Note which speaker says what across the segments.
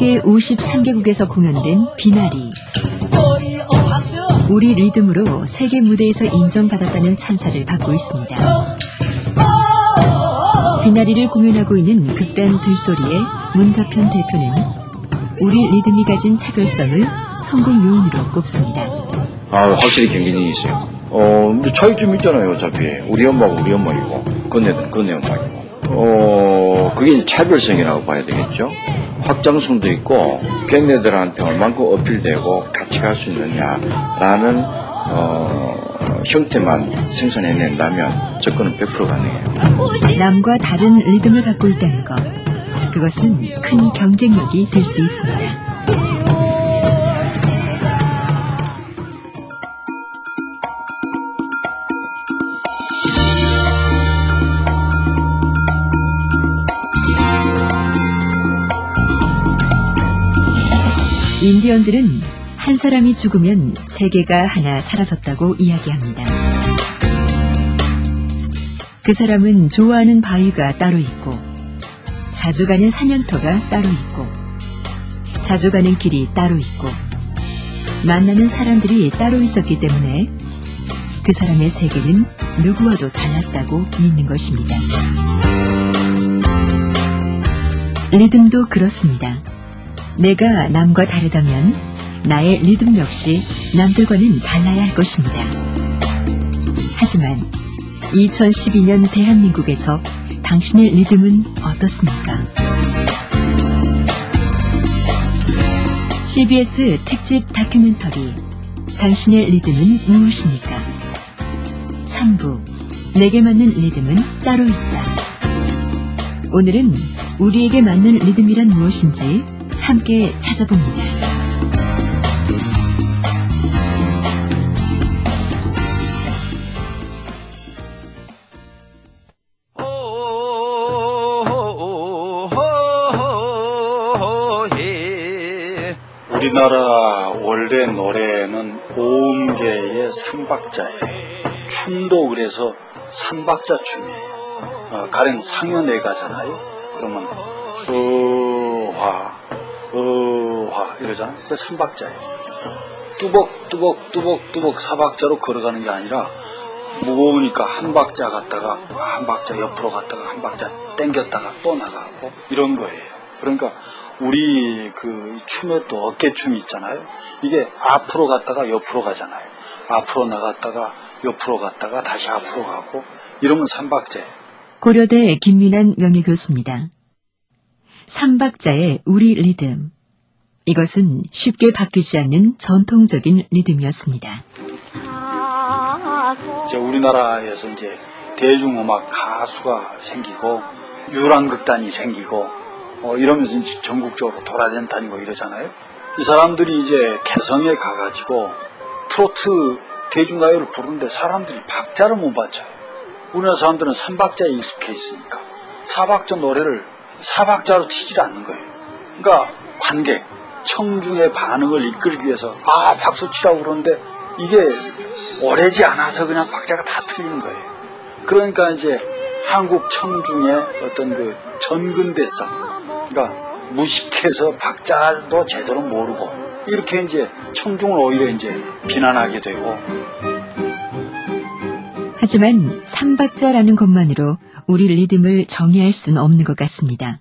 Speaker 1: 세계 53개국에서 공연된 비나리. 우리 리듬으로 세계 무대에서 인정받았다는 찬사를 받고 있습니다. 비나리를 공연하고 있는 극단 들소리의 문가편 대표는 우리 리듬이 가진 차별성을 성공 요인으로 꼽습니다.
Speaker 2: 아, 확실히 경기력이 있어요. 어, 근데 차이 좀 있잖아요, 어차피. 우리 엄마고 우리 엄마이고, 건네들은 건네 엄마이고. 어, 그게 차별성이라고 봐야 되겠죠? 확장성도 있고, 걔네들한테 얼만큼 어필되고 같이 갈 수 있느냐라는, 어, 형태만 생산해낸다면 접근은 100% 가능해요.
Speaker 1: 남과 다른 리듬을 갖고 있다는 것. 그것은 큰 경쟁력이 될 수 있습니다. 인디언들은 한 사람이 죽으면 세계가 하나 사라졌다고 이야기합니다. 그 사람은 좋아하는 바위가 따로 있고, 자주 가는 사냥터가 따로 있고, 자주 가는 길이 따로 있고, 만나는 사람들이 따로 있었기 때문에 그 사람의 세계는 누구와도 달랐다고 믿는 것입니다. 리듬도 그렇습니다. 내가 남과 다르다면 나의 리듬 역시 남들과는 달라야 할 것입니다. 하지만 2012년 대한민국에서 당신의 리듬은 어떻습니까? CBS 특집 다큐멘터리 당신의 리듬은 무엇입니까? 3부 내게 맞는 리듬은 따로 있다. 오늘은 우리에게 맞는 리듬이란 무엇인지 함께 찾아봅니다.
Speaker 3: 우리나라 원래 노래는 오음계의 삼박자예요. 춤도 그래서 삼박자 춤이에요. 어, 가령 상여내 가잖아요. 이러잖아요. 그 삼박자예요. 뚜벅 뚜벅 뚜벅 뚜벅 사박자로 걸어가는 게 아니라 무거우니까 한 박자 갔다가 한 박자 옆으로 갔다가 한 박자 땡겼다가 또 나가고 이런 거예요. 그러니까 우리 그 춤에 또 어깨춤이 있잖아요. 이게 앞으로 갔다가 옆으로 가잖아요. 앞으로 나갔다가 옆으로 갔다가 다시 앞으로 가고 이러면 삼박자예요.
Speaker 1: 고려대 김민환 명예교수입니다. 삼박자의 우리 리듬. 이것은 쉽게 바뀌지 않는 전통적인 리듬이었습니다.
Speaker 3: 이제 우리나라에서 이제 대중음악 가수가 생기고 유랑극단이 생기고 어, 이러면서 이제 전국적으로 돌아다니고 이러잖아요. 이 사람들이 이제 개성에 가가지고 트로트 대중가요를 부르는데 사람들이 박자를 못 맞춰요. 우리나라 사람들은 삼박자에 익숙해 있으니까 사박자 노래를 사박자로 치질 않는 거예요. 그러니까 관객, 청중의 반응을 이끌기 위해서 아 박수 치라고 그러는데 이게 오래지 않아서 그냥 박자가 다 틀리는 거예요. 그러니까 이제 한국 청중의 어떤 그 전근대성, 그러니까 무식해서 박자도 제대로 모르고 이렇게 이제 청중을 오히려 이제 비난하게 되고
Speaker 1: 하지만 삼박자라는 것만으로 우리 리듬을 정의할 수는 없는 것 같습니다.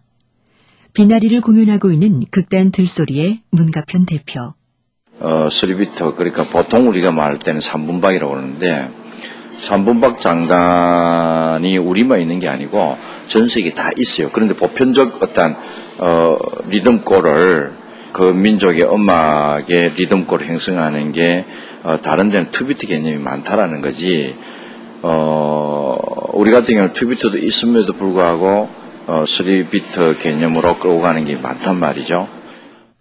Speaker 1: 비나리를 공연하고 있는 극단 들소리의 문가편 대표.
Speaker 2: 어, 3비터, 그러니까 보통 우리가 말할 때는 3분박이라고 그러는데, 3분박 장단이 우리만 있는 게 아니고 전 세계 다 있어요. 그런데 보편적 어떤, 어, 리듬꼴을 그 민족의 음악의 리듬꼴을 형성하는 게, 어, 다른 데는 two beat 개념이 많다라는 거지, 어, 우리 같은 경우는 two beat도 있음에도 불구하고, 어, 3비트 개념으로 끌고 가는 게 많단 말이죠.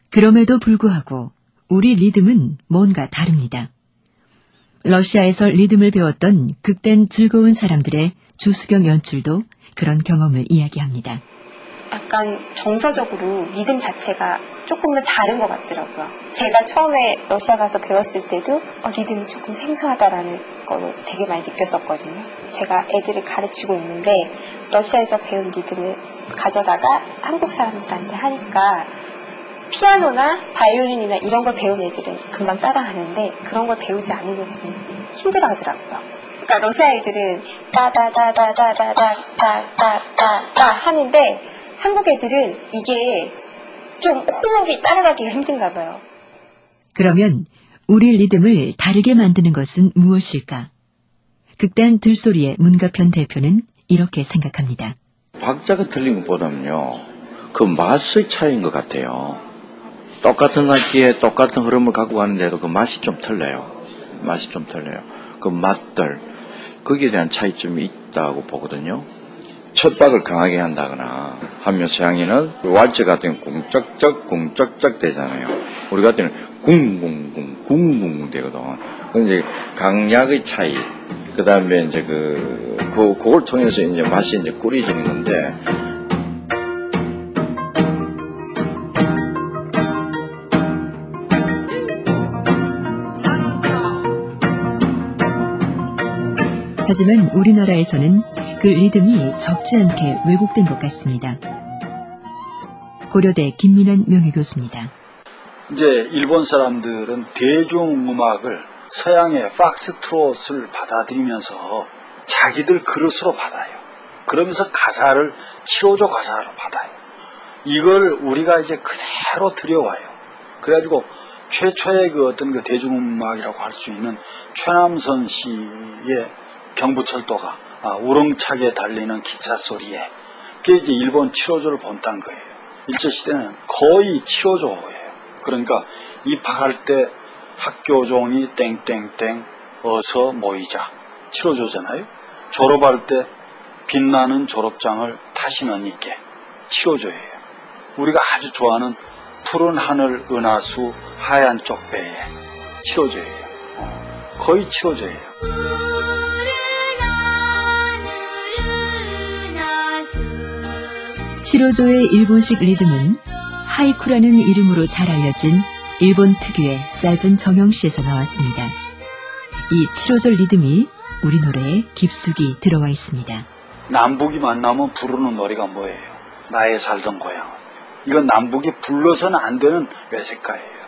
Speaker 1: 그럼에도 불구하고 우리 리듬은 뭔가 다릅니다. 러시아에서 리듬을 배웠던 극단 즐거운 사람들의 주수경 연출도 그런 경험을 이야기합니다.
Speaker 4: 약간 정서적으로 리듬 자체가 조금은 다른 것 같더라고요. 제가 처음에 러시아 가서 배웠을 때도 어, 리듬이 조금 생소하다라는 걸 되게 많이 느꼈었거든요. 제가 애들을 가르치고 있는데 러시아에서 배운 리듬을 가져다가 한국 사람들한테 하니까 피아노나 바이올린이나 이런 걸 배운 애들은 금방 따라하는데 그런 걸 배우지 애들은 힘들어 하더라고요. 그러니까 러시아 애들은 따다다다다다다다다다 하는데 한국 애들은 이게 좀 호흡이 따라가기가 힘든가 봐요.
Speaker 1: 그러면 우리 리듬을 다르게 만드는 것은 무엇일까? 극단 들소리의 문가편 대표는 이렇게 생각합니다.
Speaker 2: 박자가 틀린 것보다는요, 그 맛의 차이인 것 같아요. 똑같은 악기에 똑같은 흐름을 갖고 가는데도 그 맛이 좀 틀려요. 맛이 좀 틀려요. 그 맛들, 거기에 대한 차이점이 있다고 보거든요. 첫 박을 강하게 한다거나 하면 서양인은 그 왈츠 같은 궁쩍쩍 궁쩍쩍 되잖아요. 우리 같은 궁궁궁 궁궁궁 되거든. 근데 강약의 차이, 그 다음에 이제 그, 그, 그걸 통해서 이제 맛이 이제 꾸려지는 건데,
Speaker 1: 하지만 우리나라에서는 그 리듬이 적지 않게 왜곡된 것 같습니다. 고려대 김민환 명예교수입니다.
Speaker 3: 이제 일본 사람들은 대중음악을 서양의 팍스트롯을 받아들이면서 자기들 그릇으로 받아요. 그러면서 가사를 7호조 가사로 받아요. 이걸 우리가 이제 그대로 들여와요. 그래가지고 최초의 그 어떤 그 대중음악이라고 할 수 있는 최남선 씨의 경부철도가 아, 우렁차게 달리는 기차 소리에 그게 이제 일본 7호조를 본딴 거예요. 일제시대는 거의 7호조예요. 그러니까 입학할 때 학교 종이 땡땡땡 어서 모이자 7호조잖아요. 졸업할 때 빛나는 졸업장을 타시는 이께 7호조예요. 우리가 아주 좋아하는 푸른 하늘 은하수 하얀 쪽배에 7호조예요. 어, 거의 7호조예요.
Speaker 1: 칠호조의 일본식 리듬은 하이쿠라는 이름으로 잘 알려진 일본 특유의 짧은 정형시에서 나왔습니다. 이칠호조 리듬이 우리 노래에 깊숙이 들어와 있습니다.
Speaker 3: 남북이 만나면 부르는 노래가 뭐예요? 나의 살던 고향. 이건 남북이 불러서는 안 되는 외색가예요.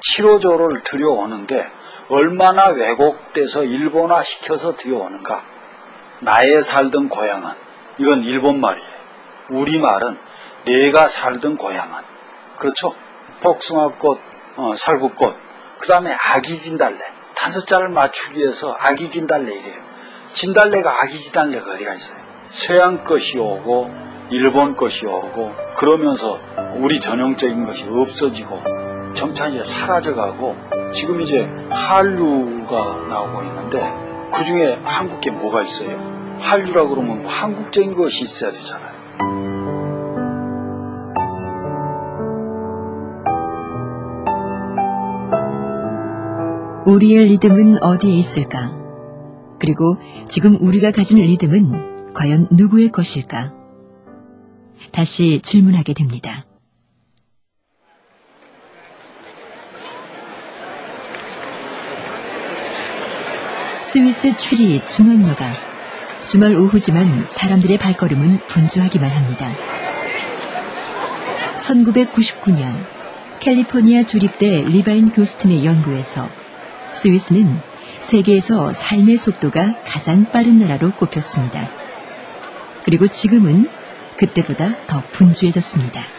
Speaker 3: 7호조를 들여오는데 얼마나 왜곡돼서 일본화 시켜서 들여오는가. 나의 살던 고향은 이건 일본 말이에요. 우리 말은 내가 살던 고향은 그렇죠? 복숭아꽃, 어, 살구꽃, 그 다음에 아기 진달래. 다섯 자를 맞추기 위해서 아기 진달래 이래요. 진달래가 아기 진달래가 어디가 있어요? 서양 것이 오고 일본 것이 오고 그러면서 우리 전형적인 것이 없어지고 점차 이제 사라져가고 지금 이제 한류가 나오고 있는데 그 중에 한국 게 뭐가 있어요? 한류라 그러면 뭐 한국적인 것이 있어야 되잖아요.
Speaker 1: 우리의 리듬은 어디에 있을까? 그리고 지금 우리가 가진 리듬은 과연 누구의 것일까? 다시 질문하게 됩니다. 스위스 추리 중앙여가 주말 오후지만 사람들의 발걸음은 분주하기만 합니다. 1999년 캘리포니아 주립대 리바인 교수팀의 연구에서 스위스는 세계에서 삶의 속도가 가장 빠른 나라로 꼽혔습니다. 그리고 지금은 그때보다 더 분주해졌습니다.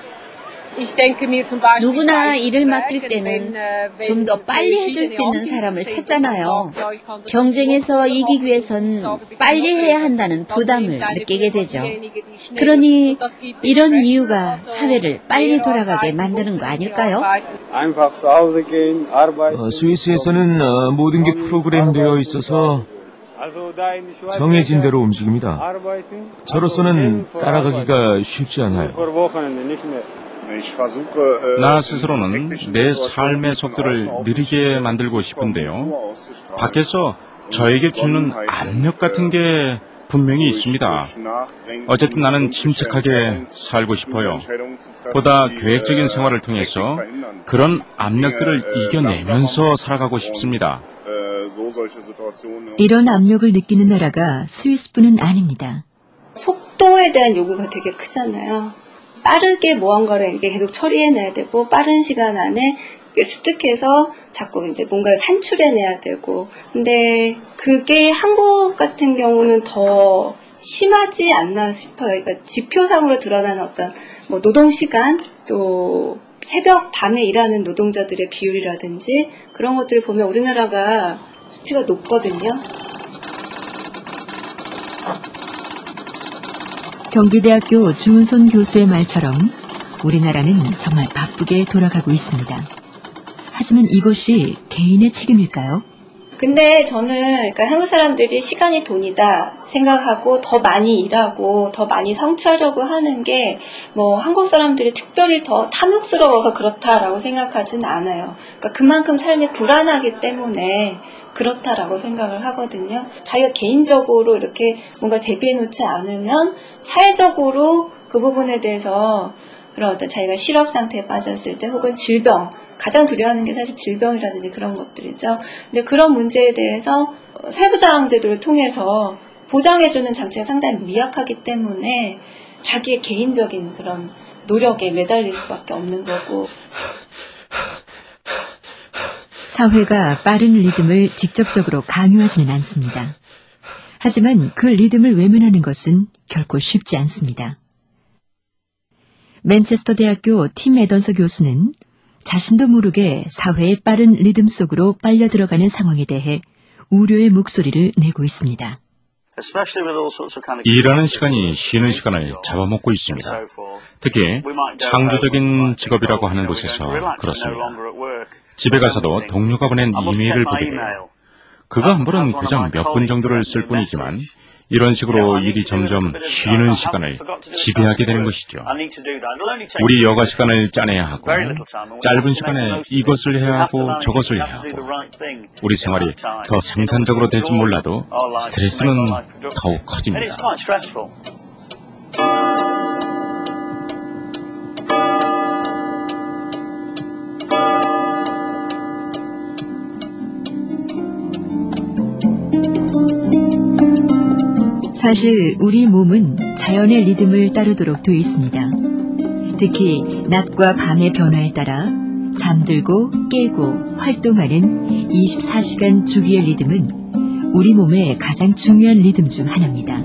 Speaker 5: 누구나 일을 맡길 때는 좀 더 빨리 해줄 수 있는 사람을 찾잖아요. 경쟁에서 이기기 위해선 빨리 해야 한다는 부담을 느끼게 되죠. 그러니 이런 이유가 사회를 빨리 돌아가게 만드는 거 아닐까요?
Speaker 6: 어, 스위스에서는 어, 모든 게 프로그램되어 있어서 정해진 대로 움직입니다. 저로서는 따라가기가 쉽지 않아요.
Speaker 7: 나 스스로는 내 삶의 속도를 느리게 만들고 싶은데요. 밖에서 저에게 주는 압력 같은 게 분명히 있습니다. 어쨌든 나는 침착하게 살고 싶어요. 보다 계획적인 생활을 통해서 그런 압력들을 이겨내면서 살아가고 싶습니다.
Speaker 1: 이런 압력을 느끼는 나라가 스위스뿐은 아닙니다.
Speaker 8: 속도에 대한 요구가 되게 크잖아요. 빠르게 무언가를 이렇게 계속 처리해내야 되고 빠른 시간 안에 습득해서 자꾸 이제 뭔가를 산출해내야 되고 근데 그게 한국 같은 경우는 더 심하지 않나 싶어요. 그러니까 지표상으로 드러나는 어떤 뭐 노동 시간 또 새벽 밤에 일하는 노동자들의 비율이라든지 그런 것들을 보면 우리나라가 수치가 높거든요.
Speaker 1: 경기대학교 주은선 교수의 말처럼 우리나라는 정말 바쁘게 돌아가고 있습니다. 하지만 이것이 개인의 책임일까요?
Speaker 8: 근데 저는 그러니까 한국 사람들이 시간이 돈이다 생각하고 더 많이 일하고 더 많이 성취하려고 하는 게 뭐 한국 사람들이 특별히 더 탐욕스러워서 그렇다라고 생각하진 않아요. 그러니까 그만큼 삶이 불안하기 때문에 그렇다라고 생각을 하거든요. 자기가 개인적으로 이렇게 뭔가 대비해 놓지 않으면 사회적으로 그 부분에 대해서 그런 어떤 자기가 실업 상태에 빠졌을 때 혹은 질병 가장 두려워하는 게 사실 질병이라든지 그런 것들이죠. 근데 그런 문제에 대해서 세부장 제도를 통해서 보장해주는 장치가 상당히 미약하기 때문에 자기의 개인적인 그런 노력에 매달릴 수밖에 없는 거고
Speaker 1: 사회가 빠른 리듬을 직접적으로 강요하지는 않습니다. 하지만 그 리듬을 외면하는 것은 결코 쉽지 않습니다. 맨체스터 대학교 팀 에던서 교수는 자신도 모르게 사회의 빠른 리듬 속으로 빨려 들어가는 상황에 대해 우려의 목소리를 내고 있습니다.
Speaker 7: 일하는 시간이 쉬는 시간을 잡아먹고 있습니다. 특히 창조적인 직업이라고 하는 곳에서 그렇습니다. 집에 가서도 동료가 보낸 이메일을 보게 돼요. 그거 한 번은 그냥 몇분 정도를 쓸 뿐이지만 이런 식으로 일이 점점 쉬는 시간을 지배하게 되는 것이죠. 우리 여가 시간을 짜내야 하고 짧은 시간에 이것을 해야 하고 저것을 해야 하고 우리 생활이 더 생산적으로 될지 몰라도 스트레스는 더욱 커집니다.
Speaker 1: 사실 우리 몸은 자연의 리듬을 따르도록 되어 있습니다. 특히 낮과 밤의 변화에 따라 잠들고 깨고 활동하는 24시간 주기의 리듬은 우리 몸의 가장 중요한 리듬 중 하나입니다.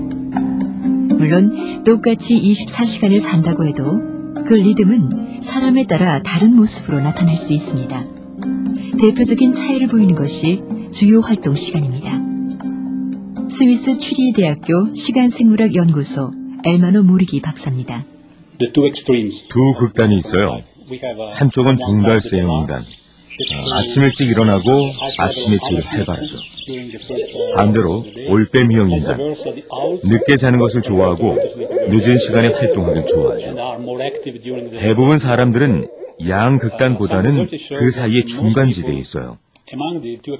Speaker 1: 물론 똑같이 24시간을 산다고 해도 그 리듬은 사람에 따라 다른 모습으로 나타날 수 있습니다. 대표적인 차이를 보이는 것이 주요 활동 시간입니다. 스위스 추리히 대학교 시간생물학 연구소 엘마노 모리기 박사입니다.
Speaker 6: 두 극단이 있어요. 한쪽은 종달새형 인간. 어, 아침 일찍 일어나고 아침에 제일 활발하죠. 반대로 올빼미형 인간. 늦게 자는 것을 좋아하고 늦은 시간에 활동하길 좋아하죠. 대부분 사람들은 양극단보다는 그 사이에 중간지대에 있어요.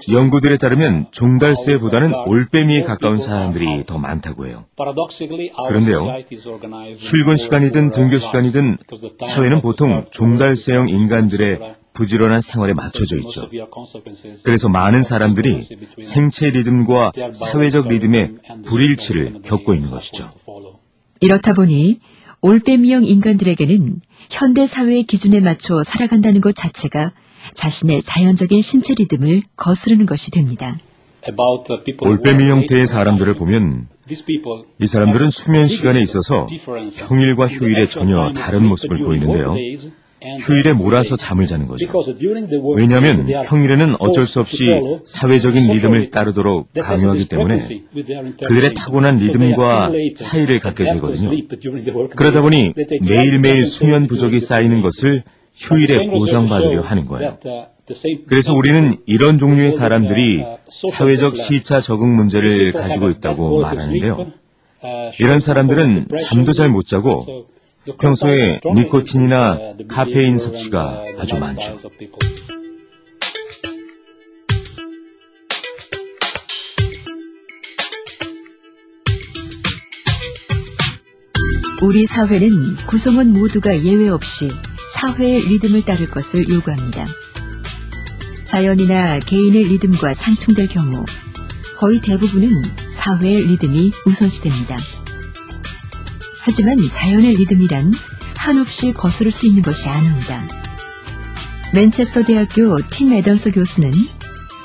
Speaker 6: 연구들에 따르면 종달새보다는 올빼미에 가까운 사람들이 더 많다고 해요. 그런데요, 출근 시간이든 등교 시간이든 사회는 보통 종달새형 인간들의 부지런한 생활에 맞춰져 있죠. 그래서 많은 사람들이 생체 리듬과 사회적 리듬의 불일치를 겪고 있는 것이죠.
Speaker 1: 이렇다 보니 올빼미형 인간들에게는 현대 사회의 기준에 맞춰 살아간다는 것 자체가 자신의 자연적인 신체 리듬을 거스르는 것이 됩니다.
Speaker 6: 올빼미 형태의 사람들을 보면 이 사람들은 수면 시간에 있어서 평일과 휴일에 전혀 다른 모습을 보이는데요. 휴일에 몰아서 잠을 자는 거죠. 왜냐하면 평일에는 어쩔 수 없이 사회적인 리듬을 따르도록 강요하기 때문에 그들의 타고난 리듬과 차이를 갖게 되거든요. 그러다 보니 매일매일 수면 부족이 쌓이는 것을 휴일에 보상받으려 하는 거예요. 그래서 우리는 이런 종류의 사람들이 사회적 시차 적응 문제를 가지고 있다고 말하는데요. 이런 사람들은 잠도 잘 못 자고 평소에 니코틴이나 카페인 섭취가 아주 많죠.
Speaker 1: 우리 사회는 구성원 모두가 예외 없이 사회의 리듬을 따를 것을 요구합니다. 자연이나 개인의 리듬과 상충될 경우 거의 대부분은 사회의 리듬이 우선시됩니다. 하지만 자연의 리듬이란 한없이 거스를 수 있는 것이 아닙니다. 맨체스터 대학교 팀 에던서 교수는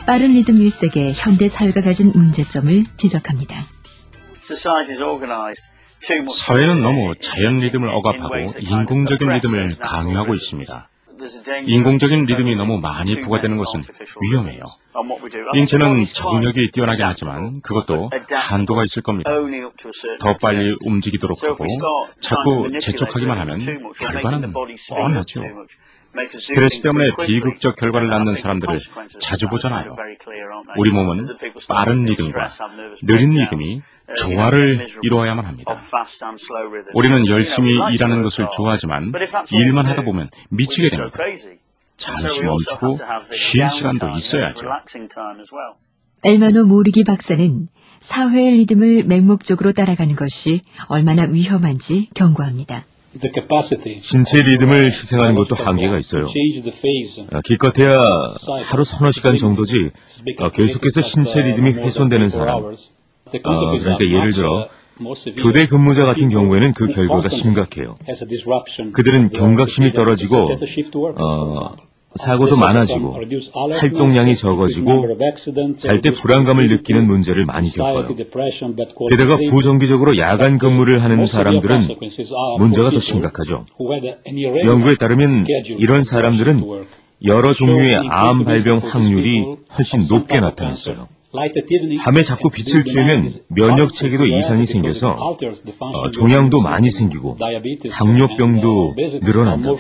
Speaker 1: 빠른 리듬 일색의 현대 사회가 가진 문제점을 지적합니다.
Speaker 7: 사회는 너무 자연 리듬을 억압하고 인공적인 리듬을 강요하고 있습니다. 인공적인 리듬이 너무 많이 부과되는 것은 위험해요. 인체는 적응력이 뛰어나긴 하지만 그것도 한도가 있을 겁니다. 더 빨리 움직이도록 하고 자꾸 재촉하기만 하면 결과는 뻔하죠. 스트레스 때문에 비극적 결과를 낳는 사람들을 자주 보잖아요. 우리 몸은 빠른 리듬과 느린 리듬이 조화를 이루어야만 합니다. 우리는 열심히 일하는 것을 좋아하지만 일만 하다 보면 미치게 됩니다. 잠시 멈추고 쉴 시간도 있어야죠.
Speaker 1: 엘마노 모리기 박사는 사회의 리듬을 맹목적으로 따라가는 것이 얼마나 위험한지 경고합니다.
Speaker 6: 신체 리듬을 희생하는 것도 한계가 있어요. 어, 기껏해야 하루 서너 시간 정도지 어, 계속해서 신체 리듬이 훼손되는 사람, 어, 그러니까 예를 들어 교대 근무자 같은 경우에는 그 결과가 심각해요. 그들은 경각심이 떨어지고 어, 사고도 많아지고 활동량이 적어지고 잘 때 불안감을 느끼는 문제를 많이 겪어요. 게다가 부정기적으로 야간 근무를 하는 사람들은 문제가 더 심각하죠. 연구에 따르면 이런 사람들은 여러 종류의 암 발병 확률이 훨씬 높게 나타났어요. 밤에 자꾸 빛을 쬐면 면역 체계도 이상이 생겨서 어, 종양도 많이 생기고 당뇨병도 늘어난다고.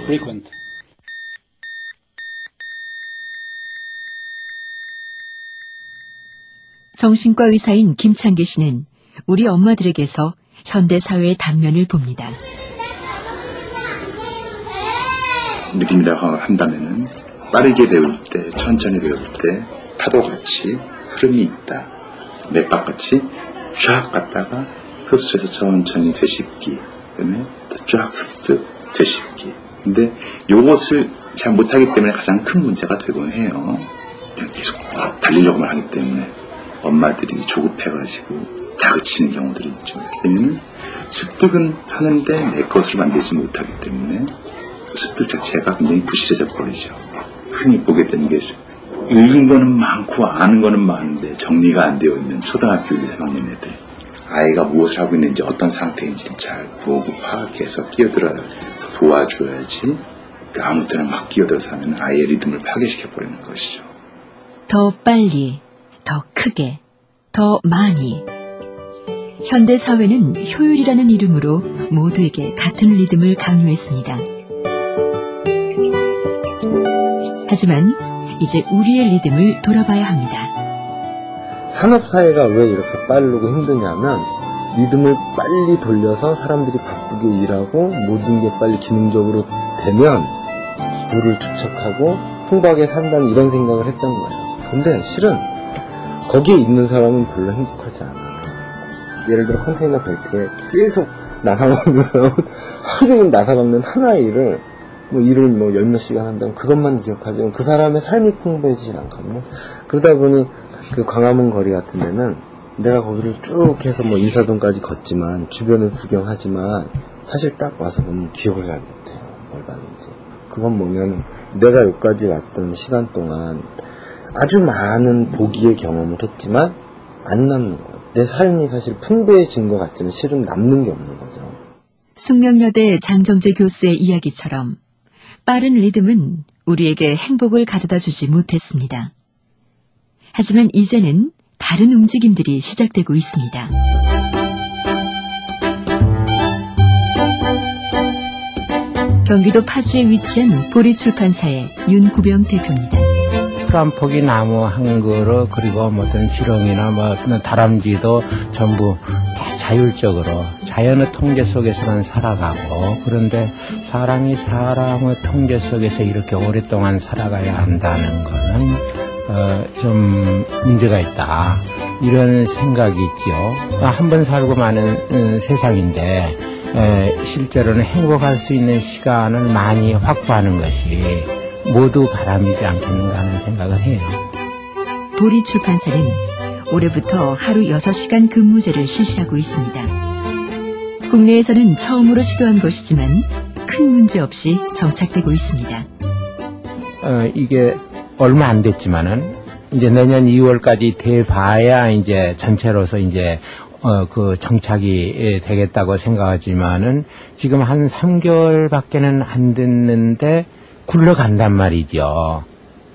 Speaker 1: 정신과 의사인 김창기 씨는 우리 엄마들에게서 현대 사회의 단면을 봅니다.
Speaker 9: 느낌이라고 한다면은 빠르게 배울 때, 천천히 배울 때 파도같이 흐름이 있다. 맥박같이 쫙 갔다가 흡수해서 천천히 되씹기. 그 다음에 쫙 습득, 되씹기. 근데 요것을 잘 못하기 때문에 가장 큰 문제가 되곤 해요. 그냥 계속 달리려고만 하기 때문에 엄마들이 조급해가지고 다그치는 경우들이 있죠. 왜냐면 습득은 하는데 내 것을 만들지 못하기 때문에 습득 자체가 굉장히 부실해져 버리죠. 흔히 보게 되는 게 읽은 거는 많고 아는 거는 많은데 정리가 안 되어 있는 초등학교 1, 3학년 애들. 아이가 무엇을 하고 있는지 어떤 상태인지 잘 보고 파악해서 끼어들어 도와줘야지 아무 때나 막 끼어들어서 하면 아이의 리듬을 파괴시켜 버리는 것이죠.
Speaker 1: 더 빨리, 더 크게, 더 많이. 현대 사회는 효율이라는 이름으로 모두에게 같은 리듬을 강요했습니다. 하지만 이제 우리의 리듬을 돌아봐야 합니다.
Speaker 10: 산업사회가 왜 이렇게 빠르고 힘드냐면 리듬을 빨리 돌려서 사람들이 바쁘게 일하고 모든 게 빨리 기능적으로 되면 부를 축적하고 풍부하게 산다는 이런 생각을 했던 거예요. 근데 실은 거기에 있는 사람은 별로 행복하지 않아요. 예를 들어 컨테이너 벨트에 계속 나사먹는 사람은 하루 종일 나사먹는 하나의 일을 뭐 일을 뭐 열 몇 시간 한다면 그것만 기억하지만 그 사람의 삶이 풍부해지진 않거든요. 그러다 보니 그 광화문 거리 같은 데는 내가 거기를 쭉 해서 뭐 인사동까지 걷지만 주변을 구경하지만 사실 딱 와서 보면 기억을 잘 못해요. 뭘 봤는지. 그건 뭐냐면 내가 여기까지 왔던 시간 동안 아주 많은 보기의 경험을 했지만 안 남는 거예요. 내 삶이 사실 풍부해진 것 같지만 실은 남는 게 없는 거죠.
Speaker 1: 숙명여대 장정재 교수의 이야기처럼 빠른 리듬은 우리에게 행복을 가져다 주지 못했습니다. 하지만 이제는 다른 움직임들이 시작되고 있습니다. 경기도 파주에 위치한 보리출판사의 윤구병 대표입니다.
Speaker 11: 포기 나무 한 그루 그리고 뭐든 지렁이나 뭐 어떤 다람쥐도 전부 자율적으로 자연의 통제 속에서만 살아가고 그런데 사람이 사람의 통제 속에서 이렇게 오랫동안 살아가야 한다는 거는 어, 좀 문제가 있다 이런 생각이 있죠. 한번 살고 마는 음, 세상인데 에, 실제로는 행복할 수 있는 시간을 많이 확보하는 것이 모두 바람이지 않겠는가 하는 생각을 해요.
Speaker 1: 보리 출판사는 올해부터 하루 6시간 근무제를 실시하고 있습니다. 국내에서는 처음으로 시도한 것이지만 큰 문제 없이 정착되고 있습니다.
Speaker 11: 어, 이게 얼마 안 됐지만은 이제 내년 2월까지 돼봐야 이제 전체로서 이제 어, 그 정착이 예, 되겠다고 생각하지만은 지금 한 3개월밖에는 안 됐는데 굴러간단 말이죠.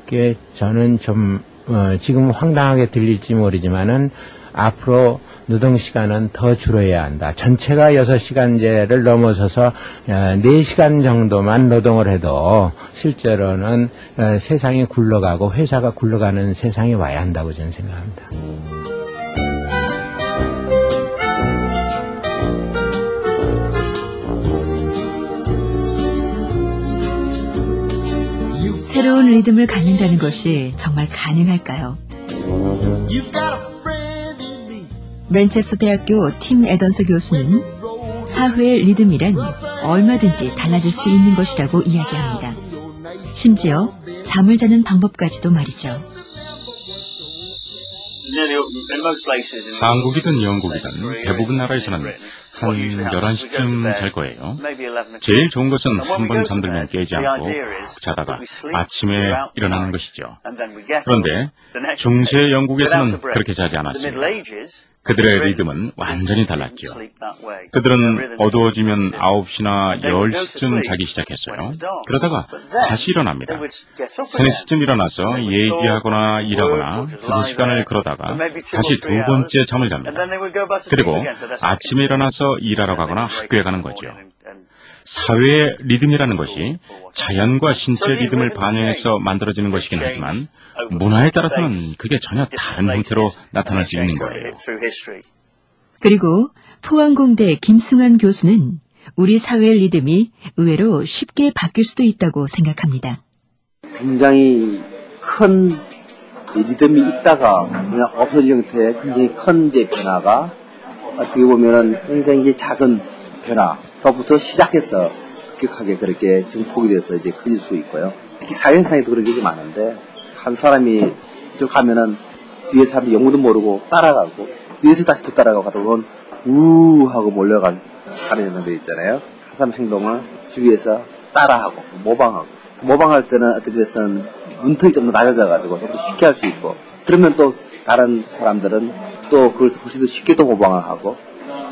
Speaker 11: 그게 저는 좀 어, 지금 황당하게 들릴지 모르지만은 앞으로 노동 시간은 더 줄어야 한다. 전체가 6시간제를 넘어서서 어, 4시간 정도만 노동을 해도 실제로는 어, 세상이 굴러가고 회사가 굴러가는 세상이 와야 한다고 저는 생각합니다.
Speaker 1: 새로운 리듬을 갖는다는 것이 정말 가능할까요? 맨체스터 대학교 팀 에던스 교수는 사회의 리듬이란 얼마든지 달라질 수 있는 것이라고 이야기합니다. 심지어 잠을 자는 방법까지도 말이죠.
Speaker 7: 한국이든 영국이든 대부분 나라에서는 한 11시쯤 잘 거예요. 제일 좋은 것은 한 번 잠들면 깨지 않고 자다가 아침에 일어나는 것이죠. 그런데 중세 영국에서는 그렇게 자지 않았습니다. 그들의 리듬은 완전히 달랐죠. 그들은 어두워지면 9시나 10시쯤 자기 시작했어요. 그러다가 다시 일어납니다. 3시쯤 일어나서 얘기하거나 일하거나 두세 시간을 그러다가 다시 두 번째 잠을 잡니다. 그리고 아침에 일어나서 일하러 가거나 학교에 가는 거죠. 사회의 리듬이라는 것이 자연과 신체의 리듬을 반영해서 만들어지는 것이긴 하지만 문화에 따라서는 그게 전혀 다른 형태로 나타날 수 있는 거예요.
Speaker 1: 그리고 포항공대 김승환 교수는 우리 사회의 리듬이 의외로 쉽게 바뀔 수도 있다고 생각합니다.
Speaker 12: 굉장히 큰 리듬이 있다가 그냥 없어진 형태의 굉장히 큰 이제 변화가 어떻게 보면은 굉장히 작은 변화 부터 시작해서 급격하게 그렇게 증폭이 돼서 이제 커질 수 있고요. 특히 사회현상에도 그런 게 많은데 한 사람이 쭉 가면은 뒤에 사람이 영어도 모르고 따라가고 뒤에서 다시 또 따라가고 하다 보면 우 하고 몰려가는 현상들 있잖아요. 한 사람 행동을 주위에서 따라하고 모방하고 모방할 때는 어떻게 해서는 문턱이 좀 더 낮아져가지고 좀 더 쉽게 할 수 있고 그러면 또 다른 사람들은 또 그걸 훨씬 더 쉽게 또 모방을 하고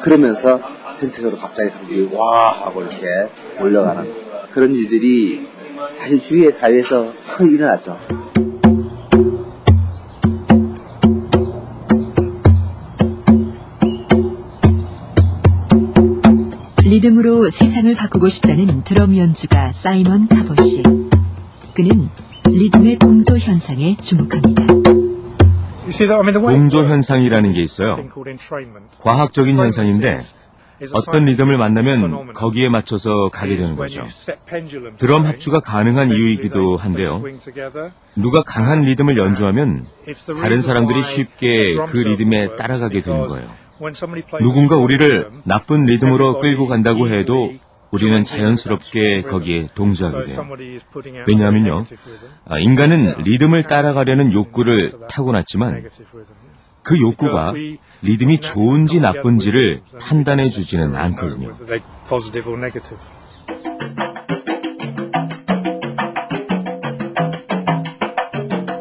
Speaker 12: 그러면서 전체적으로 갑자기 사람들이 와 하고 이렇게 몰려가는 그런 일들이 사실 주위의 사회에서 크게 일어나죠.
Speaker 1: 리듬으로 세상을 바꾸고 싶다는 드럼 연주가 사이먼 카보시. 그는 리듬의 동조 현상에 주목합니다.
Speaker 6: 동조 현상이라는 게 있어요. 과학적인 현상인데 어떤 리듬을 만나면 거기에 맞춰서 가게 되는 거죠. 드럼 합주가 가능한 이유이기도 한데요. 누가 강한 리듬을 연주하면 다른 사람들이 쉽게 그 리듬에 따라가게 되는 거예요. 누군가 우리를 나쁜 리듬으로 끌고 간다고 해도 우리는 자연스럽게 거기에 동조하게 돼요. 왜냐하면요, 아, 인간은 리듬을 따라가려는 욕구를 타고났지만 그 욕구가 리듬이 좋은지 나쁜지를 판단해 주지는 않거든요.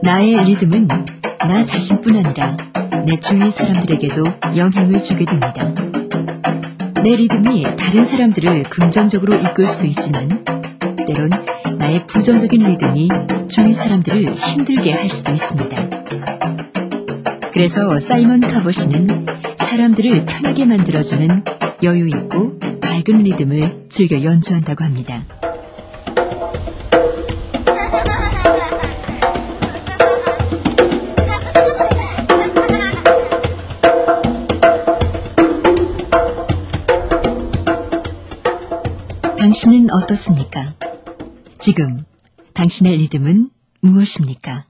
Speaker 1: 나의 리듬은 나 자신뿐 아니라 내 주위 사람들에게도 영향을 주게 됩니다. 내 리듬이 다른 사람들을 긍정적으로 이끌 수도 있지만 때론 나의 부정적인 리듬이 주위 사람들을 힘들게 할 수도 있습니다. 그래서 사이먼 카보시는 사람들을 편하게 만들어주는 여유 있고 밝은 리듬을 즐겨 연주한다고 합니다. 당신은 어떻습니까? 지금 당신의 리듬은 무엇입니까?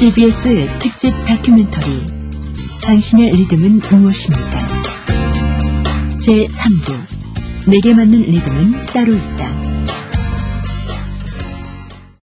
Speaker 1: CBS 특집 다큐멘터리 당신의 리듬은 무엇입니까? 제3부 내게 맞는 리듬은 따로 있다.